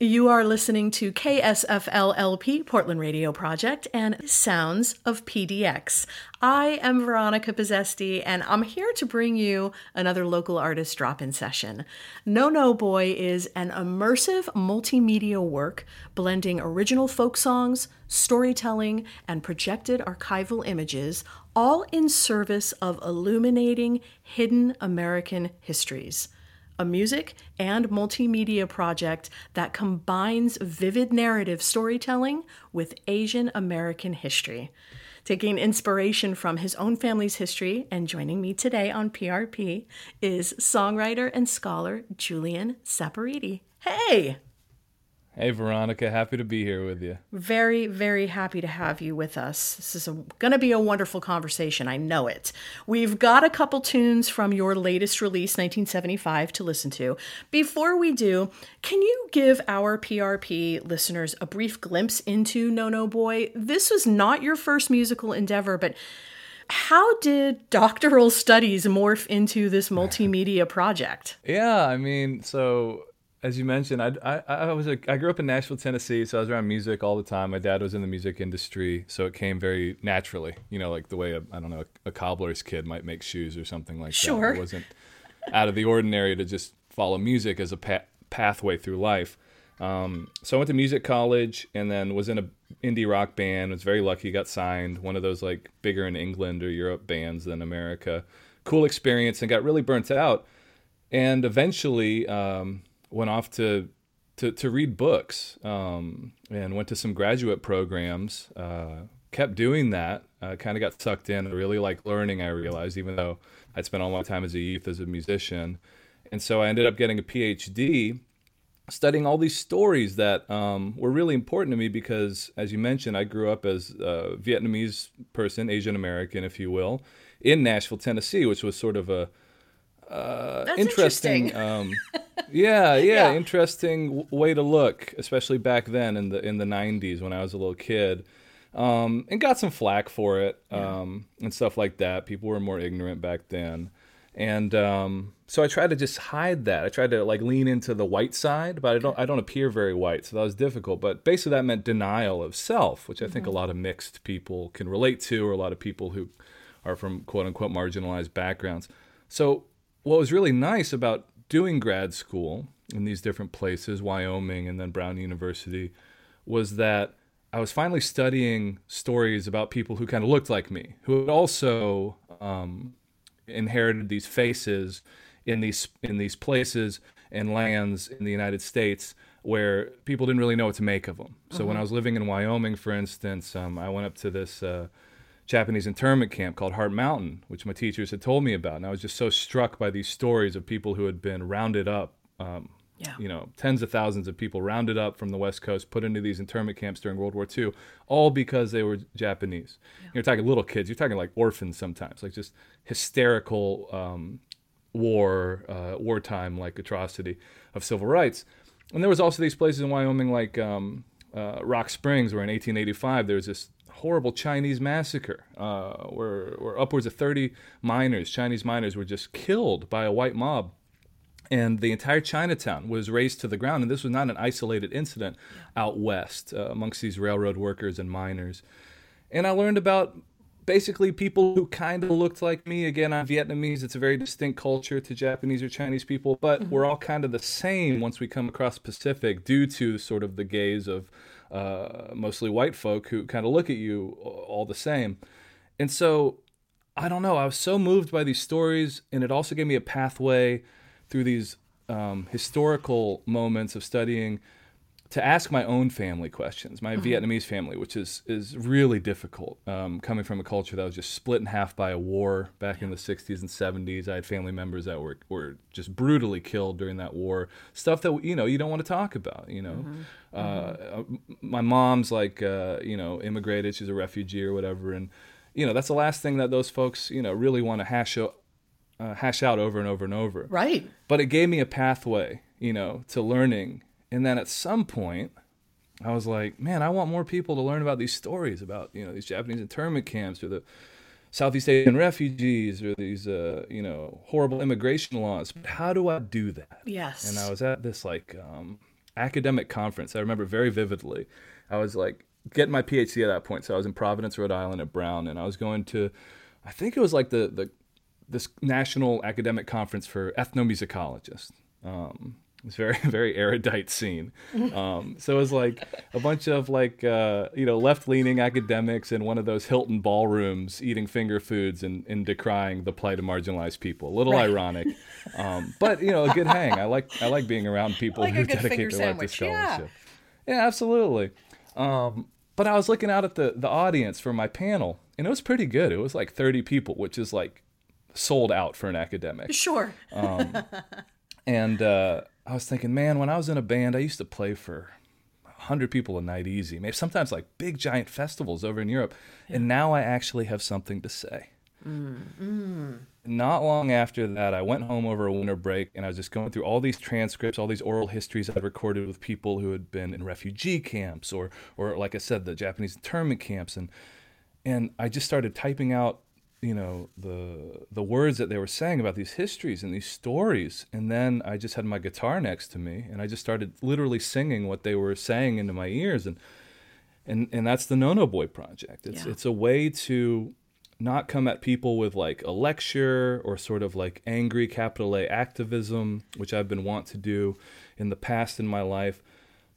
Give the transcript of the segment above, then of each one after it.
You are listening to KSFLLP Portland Radio Project and Sounds of PDX. I am Veronica Pizzesti, and I'm here to bring you another local artist drop in session. No No Boy is an immersive multimedia work blending original folk songs, storytelling, and projected archival images, all in service of illuminating hidden American histories a music and multimedia project that combines vivid narrative storytelling with Asian American history. Taking inspiration from his own family's history and joining me today on PRP is songwriter and scholar Julian Saporiti. Hey! Hey, Veronica, happy to be here with you. Very, very happy to have you with us. This is going to be a wonderful conversation. I know it. We've got a couple tunes from your latest release, 1975, to listen to. Before we do, can you give our PRP listeners a brief glimpse into No No Boy? This was not your first musical endeavor, but how did doctoral studies morph into this multimedia project? Yeah, I mean, so as you mentioned, I, I, I was a, I grew up in Nashville, Tennessee, so I was around music all the time. My dad was in the music industry, so it came very naturally. You know, like the way I don't know a, a, cobbler's kid might make shoes or something like sure. that. It wasn't out of the ordinary to just follow music as a pa- pathway through life. Um, so I went to music college and then was in a indie rock band. Was very lucky, got signed. One of those like bigger in England or Europe bands than America. Cool experience and got really burnt out. And eventually. Um, went off to to, to read books um, and went to some graduate programs. Uh, kept doing that. Uh, kind of got sucked in. I really like learning. I realized, even though I'd spent all my time as a youth as a musician, and so I ended up getting a PhD, studying all these stories that um, were really important to me because, as you mentioned, I grew up as a Vietnamese person, Asian American, if you will, in Nashville, Tennessee, which was sort of a uh, interesting. interesting. um, yeah, yeah, yeah, interesting w- way to look, especially back then in the in the '90s when I was a little kid, um, and got some flack for it um, yeah. and stuff like that. People were more ignorant back then, and um, so I tried to just hide that. I tried to like lean into the white side, but I don't I don't appear very white, so that was difficult. But basically, that meant denial of self, which I think mm-hmm. a lot of mixed people can relate to, or a lot of people who are from quote unquote marginalized backgrounds. So what was really nice about doing grad school in these different places, Wyoming and then Brown University, was that I was finally studying stories about people who kind of looked like me, who had also um, inherited these faces in these in these places and lands in the United States where people didn't really know what to make of them. So when mm-hmm. I was living in Wyoming, for instance, um, I went up to this. Uh, Japanese internment camp called Heart Mountain, which my teachers had told me about. And I was just so struck by these stories of people who had been rounded up. Um, yeah. You know, tens of thousands of people rounded up from the West Coast, put into these internment camps during World War II, all because they were Japanese. Yeah. You're talking little kids. You're talking like orphans sometimes, like just hysterical um, war, uh, wartime like atrocity of civil rights. And there was also these places in Wyoming like um, uh, Rock Springs, where in 1885 there was this horrible Chinese massacre, uh, where, where upwards of 30 miners, Chinese miners, were just killed by a white mob. And the entire Chinatown was razed to the ground. And this was not an isolated incident out west uh, amongst these railroad workers and miners. And I learned about basically people who kind of looked like me. Again, I'm Vietnamese. It's a very distinct culture to Japanese or Chinese people, but mm-hmm. we're all kind of the same once we come across Pacific due to sort of the gaze of uh, mostly white folk who kind of look at you all the same. And so, I don't know, I was so moved by these stories, and it also gave me a pathway through these um, historical moments of studying to ask my own family questions, my mm-hmm. Vietnamese family, which is is really difficult. Um, coming from a culture that was just split in half by a war back in the '60s and '70s, I had family members that were were just brutally killed during that war. Stuff that you know you don't want to talk about. You know, mm-hmm. Uh, mm-hmm. my mom's like uh, you know immigrated; she's a refugee or whatever, and you know that's the last thing that those folks you know really want to hash out, uh, hash out over and over and over. Right. But it gave me a pathway, you know, to learning and then at some point, I was like, man, I want more people to learn about these stories about you know these Japanese internment camps or the Southeast Asian refugees or these uh, you know horrible immigration laws. But how do I do that? Yes. And I was at this like um, academic conference. I remember very vividly. I was like getting my PhD at that point, so I was in Providence, Rhode Island, at Brown, and I was going to, I think it was like the the this national academic conference for ethnomusicologists. Um, it's very very erudite scene. Um, so it was like a bunch of like uh, you know left leaning academics in one of those Hilton ballrooms eating finger foods and, and decrying the plight of marginalized people. A little right. ironic, um, but you know a good hang. I like I like being around people like who dedicate their life to scholarship. Yeah, yeah absolutely. Um, but I was looking out at the the audience for my panel, and it was pretty good. It was like 30 people, which is like sold out for an academic. Sure. Um, and uh, I was thinking, man, when I was in a band, I used to play for 100 people a night easy, maybe sometimes like big giant festivals over in Europe. Yeah. And now I actually have something to say. Mm, mm. Not long after that, I went home over a winter break and I was just going through all these transcripts, all these oral histories I'd recorded with people who had been in refugee camps or, or like I said, the Japanese internment camps. And, and I just started typing out you know the the words that they were saying about these histories and these stories. And then i just had my guitar next to me and i just started literally singing what they were saying into my ears. And and and that's the no no boy project. It's yeah. it's a way to not come at people with like a lecture or sort of like angry capital A activism which I've been want to do in the past in my life.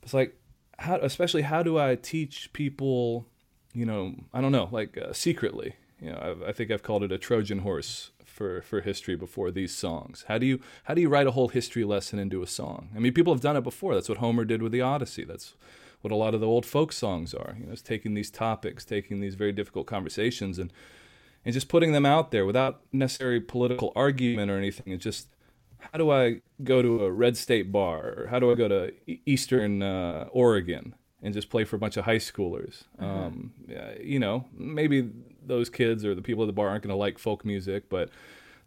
It's like how especially how do I teach people you know I don't know like uh, secretly you know, I've, I think I've called it a Trojan horse for for history before these songs. How do you how do you write a whole history lesson into a song? I mean, people have done it before. That's what Homer did with the Odyssey. That's what a lot of the old folk songs are. You know, it's taking these topics, taking these very difficult conversations, and and just putting them out there without necessary political argument or anything. It's just how do I go to a red state bar, or how do I go to Eastern uh, Oregon and just play for a bunch of high schoolers? Mm-hmm. Um, you know, maybe those kids or the people at the bar aren't going to like folk music, but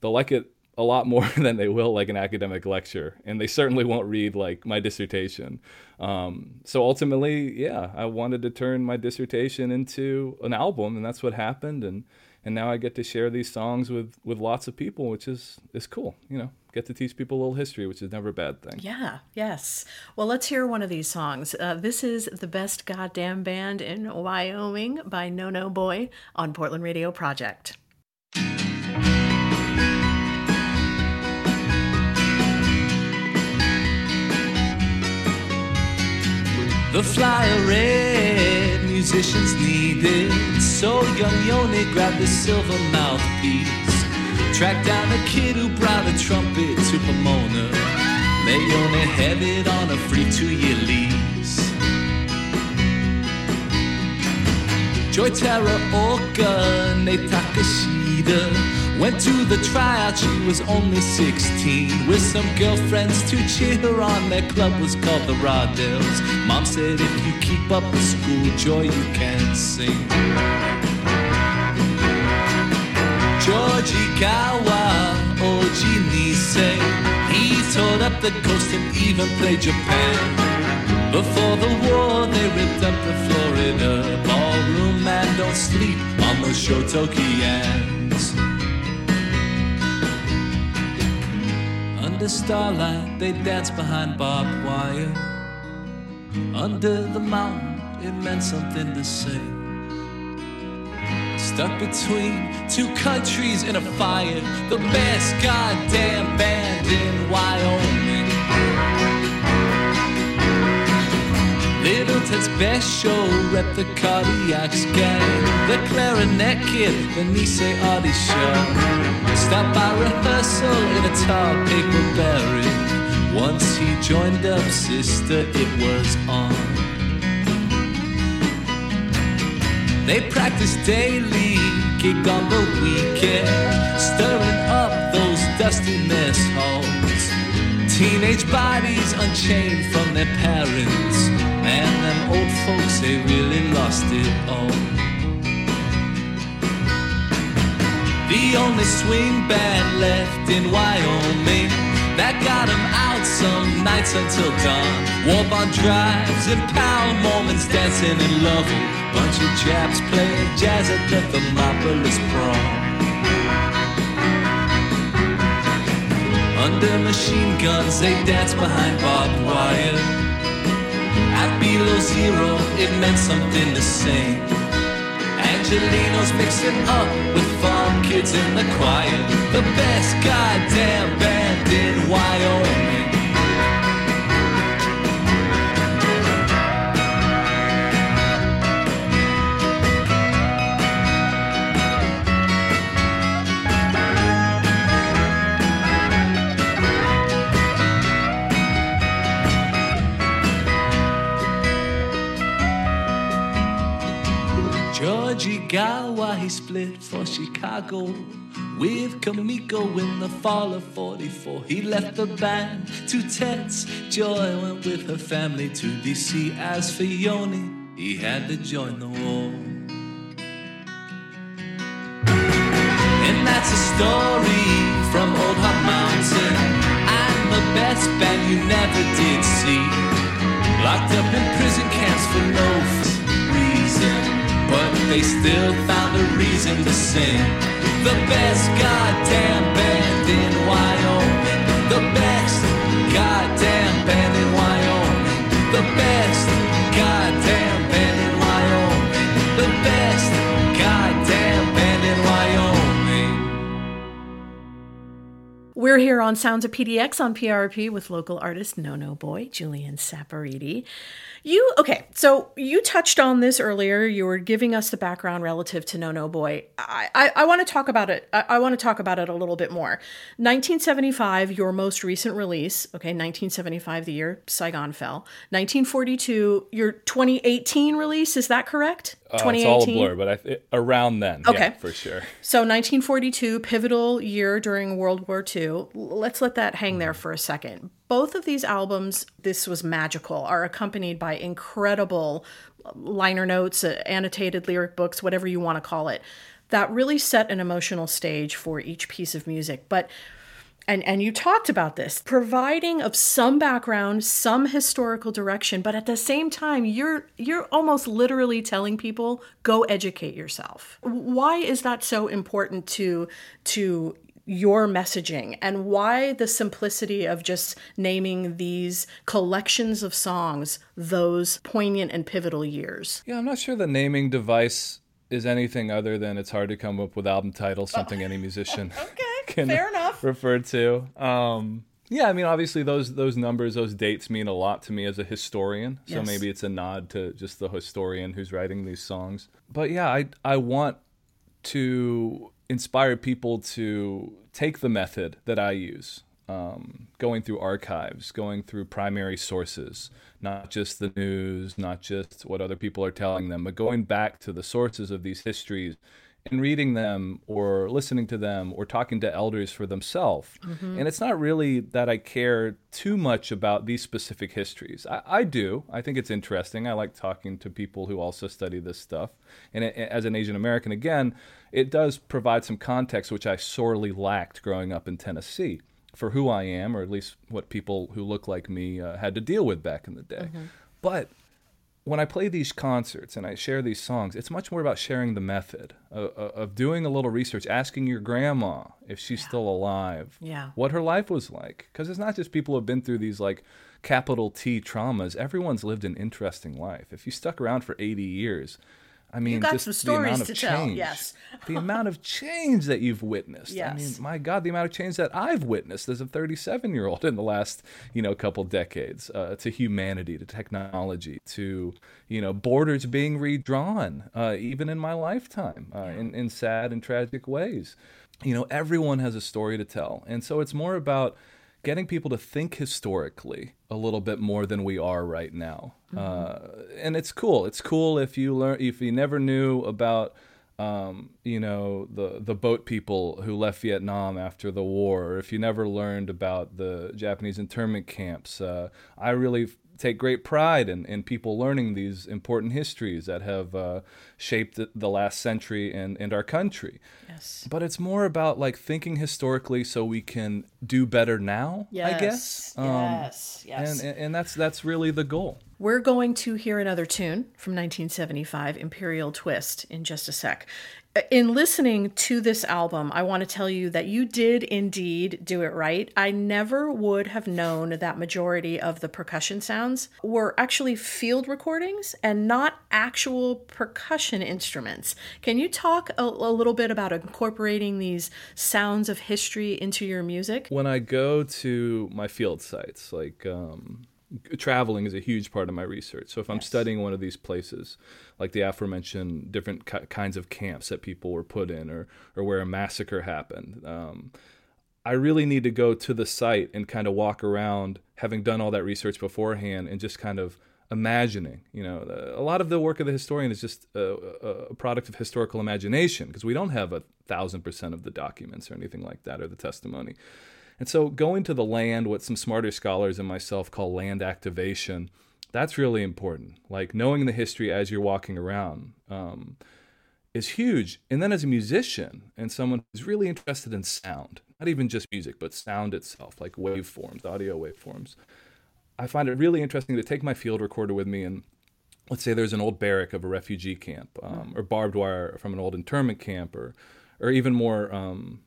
they'll like it a lot more than they will like an academic lecture, and they certainly won't read like my dissertation. Um, so ultimately, yeah, I wanted to turn my dissertation into an album, and that's what happened. And and now I get to share these songs with with lots of people, which is is cool. You know, get to teach people a little history, which is never a bad thing. Yeah. Yes. Well, let's hear one of these songs. Uh, this is the best goddamn band in Wyoming by No No Boy on Portland Radio Project. The flyer red musicians needed. So young Yoni grabbed the silver mouthpiece. Tracked down a kid who brought a trumpet to Pomona. They only have it on a free two-year lease. Joy Terra Nate Takashida Went to the tryout, she was only 16 With some girlfriends to cheer her on Their club was called the Rodells Mom said if you keep up with school Joy, you can sing Gawa, Oji Nisei He toured up the coast and even played Japan Before the war, they ripped up the Florida ballroom And don't sleep on the Shotokians Under starlight, they danced behind barbed wire. Under the mountain, it meant something to say. Stuck between two countries in a fire, the best goddamn band in Wyoming. Littleton's best show rep the Cardiacs gang, the clarinet kid, the Nisei Audi show. Stop by rehearsal in a tall paper barrel. Once he joined up, sister, it was on. They practice daily, gig on the weekend, stirring up those dusty mess halls. Teenage bodies unchained from their parents, and them old folks, they really lost it all. The only swing band left in Wyoming that got him out some nights until dawn. Warp on drives and pound Mormons dancing in love. Bunch of Japs playing jazz at the Thermopolis prom. Under machine guns, they dance behind barbed wire. At below zero, it meant something to sing. Angelino's mixing up with farm kids in the choir. The best goddamn band in Wyoming. Gawa, he split for Chicago with Kamiko in the fall of 44. He left the band to Tets. Joy went with her family to DC. As for Yoni, he had to join the war. And that's a story from Old Heart Mountain. I'm the best band you never did see. Locked up in prison camps for no reason but they still found a reason to sing. The best goddamn band in Wyoming. The best goddamn band in Wyoming. The best goddamn band in Wyoming. The best goddamn band in Wyoming. We're here on Sounds of PDX on PRP with local artist No No Boy, Julian Saporiti. You okay? So you touched on this earlier. You were giving us the background relative to No No Boy. I I, I want to talk about it. I, I want to talk about it a little bit more. 1975, your most recent release. Okay, 1975, the year Saigon fell. 1942, your 2018 release. Is that correct? Uh, it's all a blur, but I, it, around then, okay, yeah, for sure. So 1942, pivotal year during World War II. Let's let that hang there for a second. Both of these albums, this was magical, are accompanied by incredible liner notes, uh, annotated lyric books, whatever you want to call it, that really set an emotional stage for each piece of music. But and and you talked about this providing of some background some historical direction but at the same time you're you're almost literally telling people go educate yourself. Why is that so important to to your messaging? And why the simplicity of just naming these collections of songs those poignant and pivotal years. Yeah, I'm not sure the naming device is anything other than it's hard to come up with album titles, something any musician okay, can fair enough. refer to. Um, yeah, I mean, obviously those those numbers, those dates mean a lot to me as a historian. So yes. maybe it's a nod to just the historian who's writing these songs. But yeah, I I want to inspire people to take the method that I use, um, going through archives, going through primary sources, not just the news, not just what other people are telling them, but going back to the sources of these histories and reading them or listening to them or talking to elders for themselves. Mm-hmm. And it's not really that I care too much about these specific histories. I, I, do. I think it's interesting. I like talking to people who also study this stuff. And it, as an Asian American, again, it does provide some context, which I sorely lacked growing up in Tennessee for who I am, or at least what people who look like me uh, had to deal with back in the day. Mm-hmm. But when I play these concerts and I share these songs, it's much more about sharing the method of, of doing a little research, asking your grandma if she's yeah. still alive, yeah. what her life was like. Because it's not just people who have been through these like capital T traumas. Everyone's lived an interesting life. If you stuck around for 80 years, I mean, you got just some stories the amount of to change, tell. Yes, the amount of change that you've witnessed. Yes. I mean, my God, the amount of change that I've witnessed as a 37 year old in the last you know couple decades uh, to humanity, to technology, to you know borders being redrawn, uh, even in my lifetime, uh, in in sad and tragic ways. You know, everyone has a story to tell, and so it's more about getting people to think historically a little bit more than we are right now. Mm-hmm. Uh, and it's cool. It's cool if you learn if you never knew about um, you know the the boat people who left Vietnam after the war, or if you never learned about the Japanese internment camps. Uh, I really take great pride in, in people learning these important histories that have uh, shaped the last century and, and our country. Yes. But it's more about like thinking historically so we can do better now, yes. I guess. Um, yes. Yes. And, and that's that's really the goal. We're going to hear another tune from 1975, Imperial Twist, in just a sec. In listening to this album, I want to tell you that you did indeed do it right. I never would have known that majority of the percussion sounds were actually field recordings and not actual percussion instruments. Can you talk a, a little bit about incorporating these sounds of history into your music? When I go to my field sites, like um, traveling is a huge part of my research. So if I'm studying one of these places, like the aforementioned different ki- kinds of camps that people were put in, or or where a massacre happened, um, I really need to go to the site and kind of walk around, having done all that research beforehand, and just kind of imagining. You know, a lot of the work of the historian is just a, a product of historical imagination because we don't have a thousand percent of the documents or anything like that or the testimony. And so going to the land, what some smarter scholars and myself call land activation, that's really important. Like knowing the history as you're walking around um, is huge. And then as a musician and someone who's really interested in sound, not even just music, but sound itself, like waveforms, audio waveforms, I find it really interesting to take my field recorder with me and let's say there's an old barrack of a refugee camp um, or barbed wire from an old internment camp or, or even more um,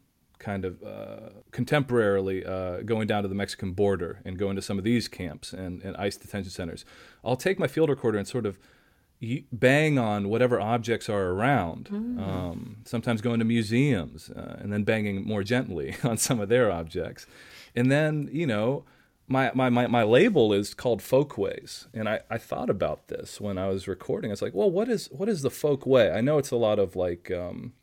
kind of uh, contemporarily uh, going down to the Mexican border and going to some of these camps and, and ICE detention centers, I'll take my field recorder and sort of bang on whatever objects are around. Mm. Um, sometimes going to museums uh, and then banging more gently on some of their objects. And then, you know, my, my, my, my label is called Folkways. And I, I thought about this when I was recording. I was like, well, what is what is the folk way? I know it's a lot of like um,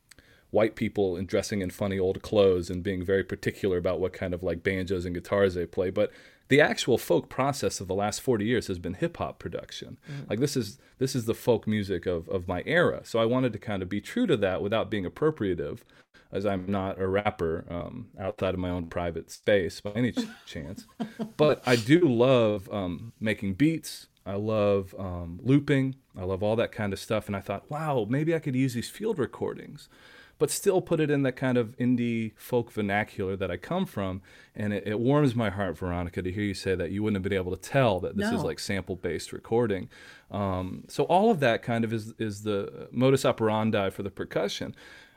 white people and dressing in funny old clothes and being very particular about what kind of like banjos and guitars they play. But the actual folk process of the last 40 years has been hip hop production. Mm. Like this is this is the folk music of, of my era. So I wanted to kind of be true to that without being appropriative, as I'm not a rapper um, outside of my own private space by any chance. But I do love um, making beats. I love um, looping. I love all that kind of stuff. And I thought, wow, maybe I could use these field recordings but still put it in that kind of indie folk vernacular that I come from. And it, it, warms my heart, Veronica, to hear you say that you wouldn't have been able to tell that this no. is like sample based recording. Um, so all of that kind of is is the modus operandi for the percussion.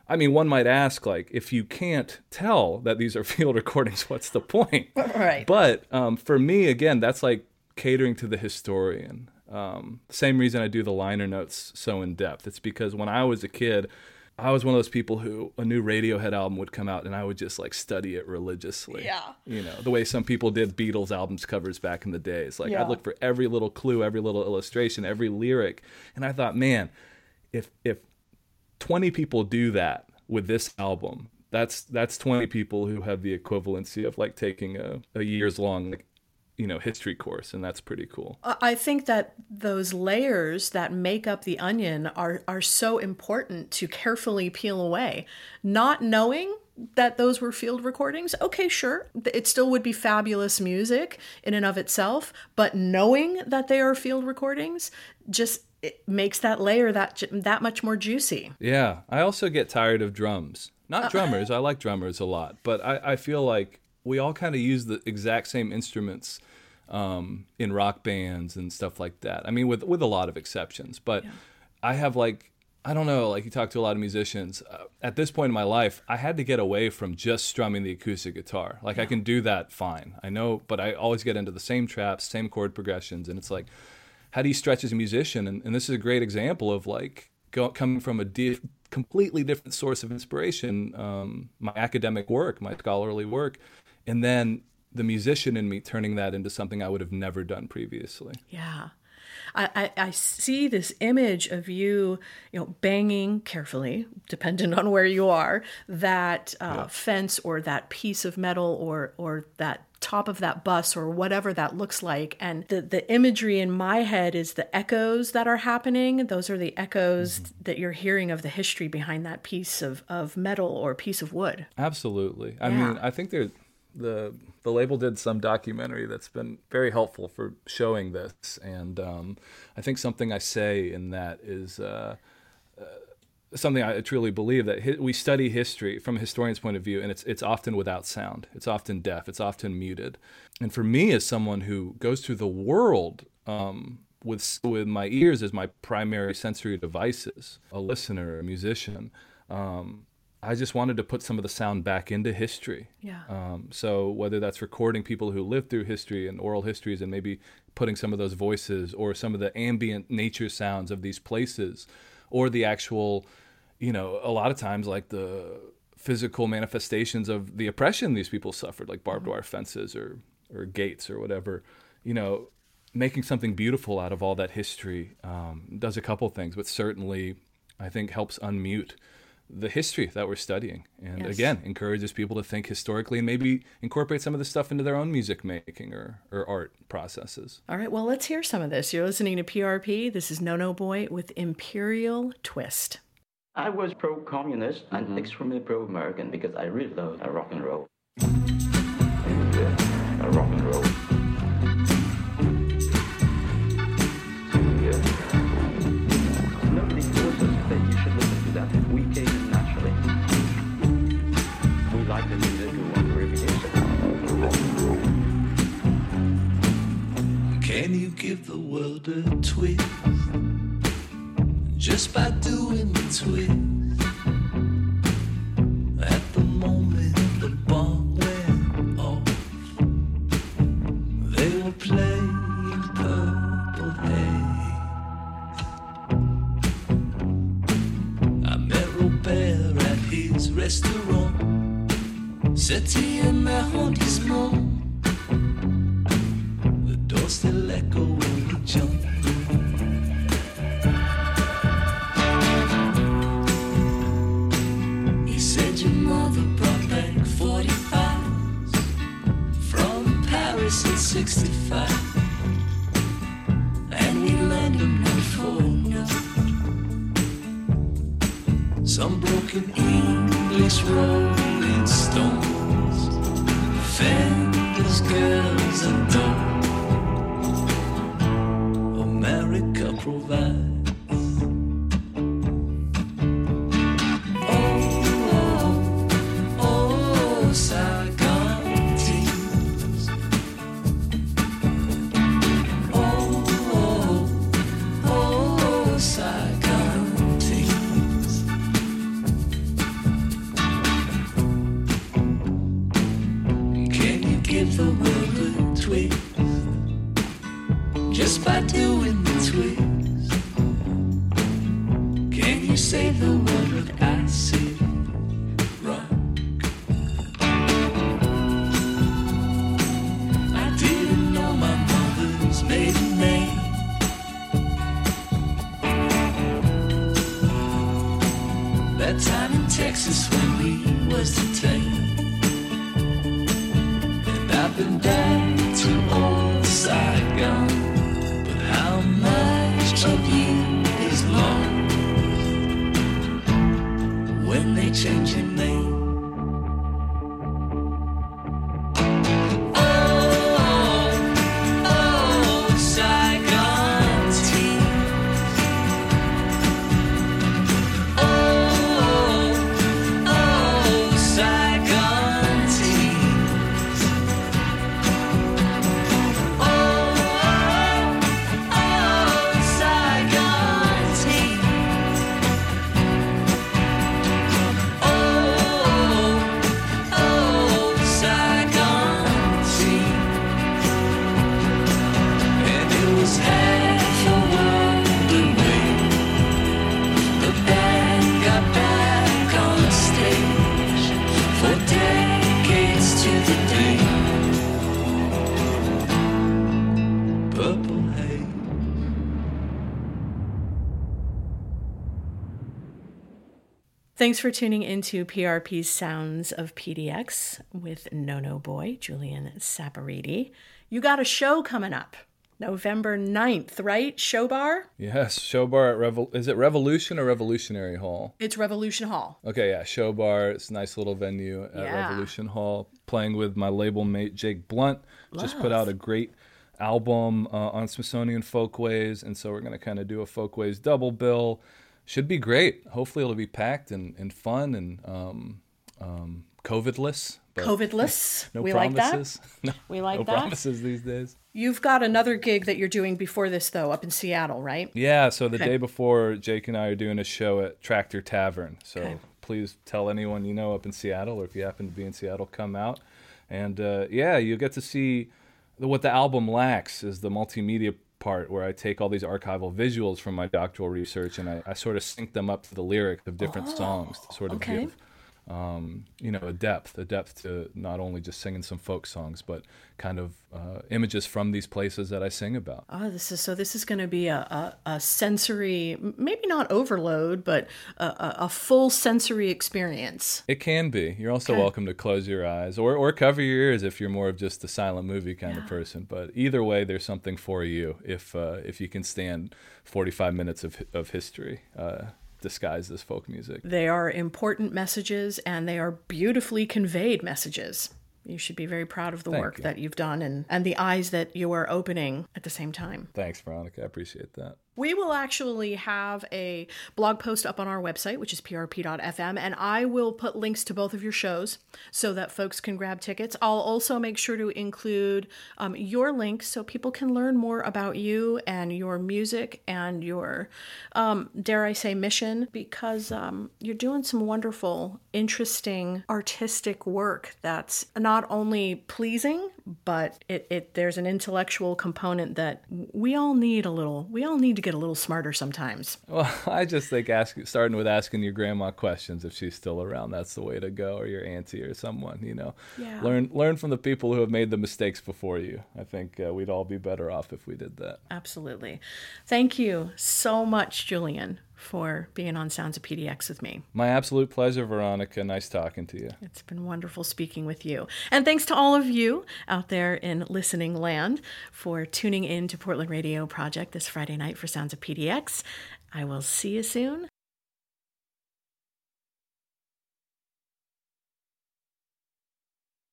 I mean, one might ask, like, if you can't tell that these are field recordings, what's the point? Right. But um, for me, again, that's like catering to the historian. Um, same reason I do the liner notes so in depth. It's because when I was a kid, I was one of those people who a new Radiohead album would come out and I would just like study it religiously. Yeah. You know, the way some people did Beatles albums covers back in the days. Like yeah. I'd look for every little clue, every little illustration, every lyric. And I thought, man, if if 20 people do that with this album, that's that's 20 people who have the equivalency of like taking a, a years long like you know history course and that's pretty cool. I think that those layers that make up the onion are are so important to carefully peel away. Not knowing that those were field recordings okay sure it still would be fabulous music in and of itself but knowing that they are field recordings just it makes that layer that that much more juicy. Yeah i also get tired of drums. Not uh, drummers i like drummers a lot but i, I feel like we all kind of use the exact same instruments um, in rock bands and stuff like that. I mean, with with a lot of exceptions, but yeah. I have like I don't know, like you talk to a lot of musicians. Uh, at this point in my life, I had to get away from just strumming the acoustic guitar. Like yeah. I can do that fine, I know, but I always get into the same traps, same chord progressions, and it's like, how do you stretch as a musician? And, and this is a great example of like go, coming from a di- completely different source of inspiration, um, my academic work, my scholarly work, and then the musician in me turning that into something I would have never done previously. Yeah. I, I, I, see this image of you, you know, banging carefully, dependent on where you are, that uh, yeah. fence or that piece of metal or or that top of that bus or whatever that looks like. And the the imagery in my head is the echoes that are happening. Those are the echoes mm-hmm. that you're hearing of the history behind that piece of, of metal or piece of wood. Absolutely. I yeah. mean, I think there the the label did some documentary that's been very helpful for showing this, and um, I think something I say in that is. Uh, uh, something I truly believe that hi- we study history from a historian's point of view, and it's it's often without sound. It's often deaf. It's often muted. And for me, as someone who goes through the world um, with with my ears as my primary sensory devices, a listener, a musician, um, I just wanted to put some of the sound back into history. Yeah. Um, so whether that's recording people who lived through history and oral histories, and maybe putting some of those voices or some of the ambient nature sounds of these places, or the actual, you know, a lot of times like the physical manifestations of the oppression these people suffered, like barbed wire fences or or gates or whatever, you know, making something beautiful out of all that history um, does a couple things, but certainly I think helps unmute the history that we're studying and Yes. again encourages people to think historically and maybe incorporate some of this stuff into their own music making or, or art processes All right, well, let's hear some of this. You're listening to PRP. This is No No Boy with Imperial Twist. I was pro-communist and mm-hmm. extremely pro-American because I really love rock and roll. Give the world a twist? Just by doing the twist. English rolling stones. Fenders, girls, and doors. America provides. Thanks for tuning into PRP's Sounds of PDX with No No Boy, Julian Saporiti. You got a show coming up November 9th, right? Show bar? yes show bar at Revol- is it revolution or revolutionary hall It's Revolution Hall. okay yeah show bar it's a nice little venue at Yeah. revolution hall playing with my label mate jake Blount just put out a great album uh, on smithsonian folkways and so we're going to kind of do a folkways double bill should be great hopefully it'll be packed and, and fun and um, um, covidless COVIDless. no we promises like that. no, We like no that. promises these days You've got another gig that you're doing before this, though, up in Seattle, right? Yeah, so the Okay. day before, Jake and I are doing a show at Tractor Tavern. So Okay. please tell anyone you know up in Seattle, or if you happen to be in Seattle, come out. And uh, yeah, you'll get to see what the album lacks is the multimedia part where I take all these archival visuals from my doctoral research and I, I sort of sync them up to the lyrics of different oh, songs to sort of okay. give um, you know, a depth, a depth to not only just singing some folk songs, but kind of uh, images from these places that I sing about. Oh, this is so. This is going to be a, a, a, sensory, maybe not overload, but a, a, full sensory experience. It can be. You're also okay. welcome to close your eyes or or cover your ears if you're more of just a silent movie kind yeah. of person. But either way, there's something for you if uh, if you can stand 45 minutes of of history. Uh, disguised as folk music. They are important messages and they are beautifully conveyed messages. You should be very proud of the Thank work you. that you've done and, and the eyes that you are opening at the same time. Thanks, Veronica. I appreciate that. We will actually have a blog post up on our website, which is prp.fm, and I will put links to both of your shows so that folks can grab tickets. I'll also make sure to include um, your links so people can learn more about you and your music and your, um, dare I say, mission, because um, you're doing some wonderful, interesting, artistic work that's not only pleasing, but it, it there's an intellectual component that we all need a little. We all need to get a little smarter sometimes. Well, I just think ask, starting with asking your grandma questions if she's still around, that's the way to go, or your auntie or someone, you know. Yeah. Learn learn from the people who have made the mistakes before you. I think uh, we'd all be better off if we did that. Absolutely. Thank you so much, Julian, for being on Sounds of PDX with me. My absolute pleasure, Veronica. Nice talking to you. It's been wonderful speaking with you. And thanks to all of you out there in listening land for tuning in to Portland Radio Project this Friday night for Sounds of PDX. I will see you soon.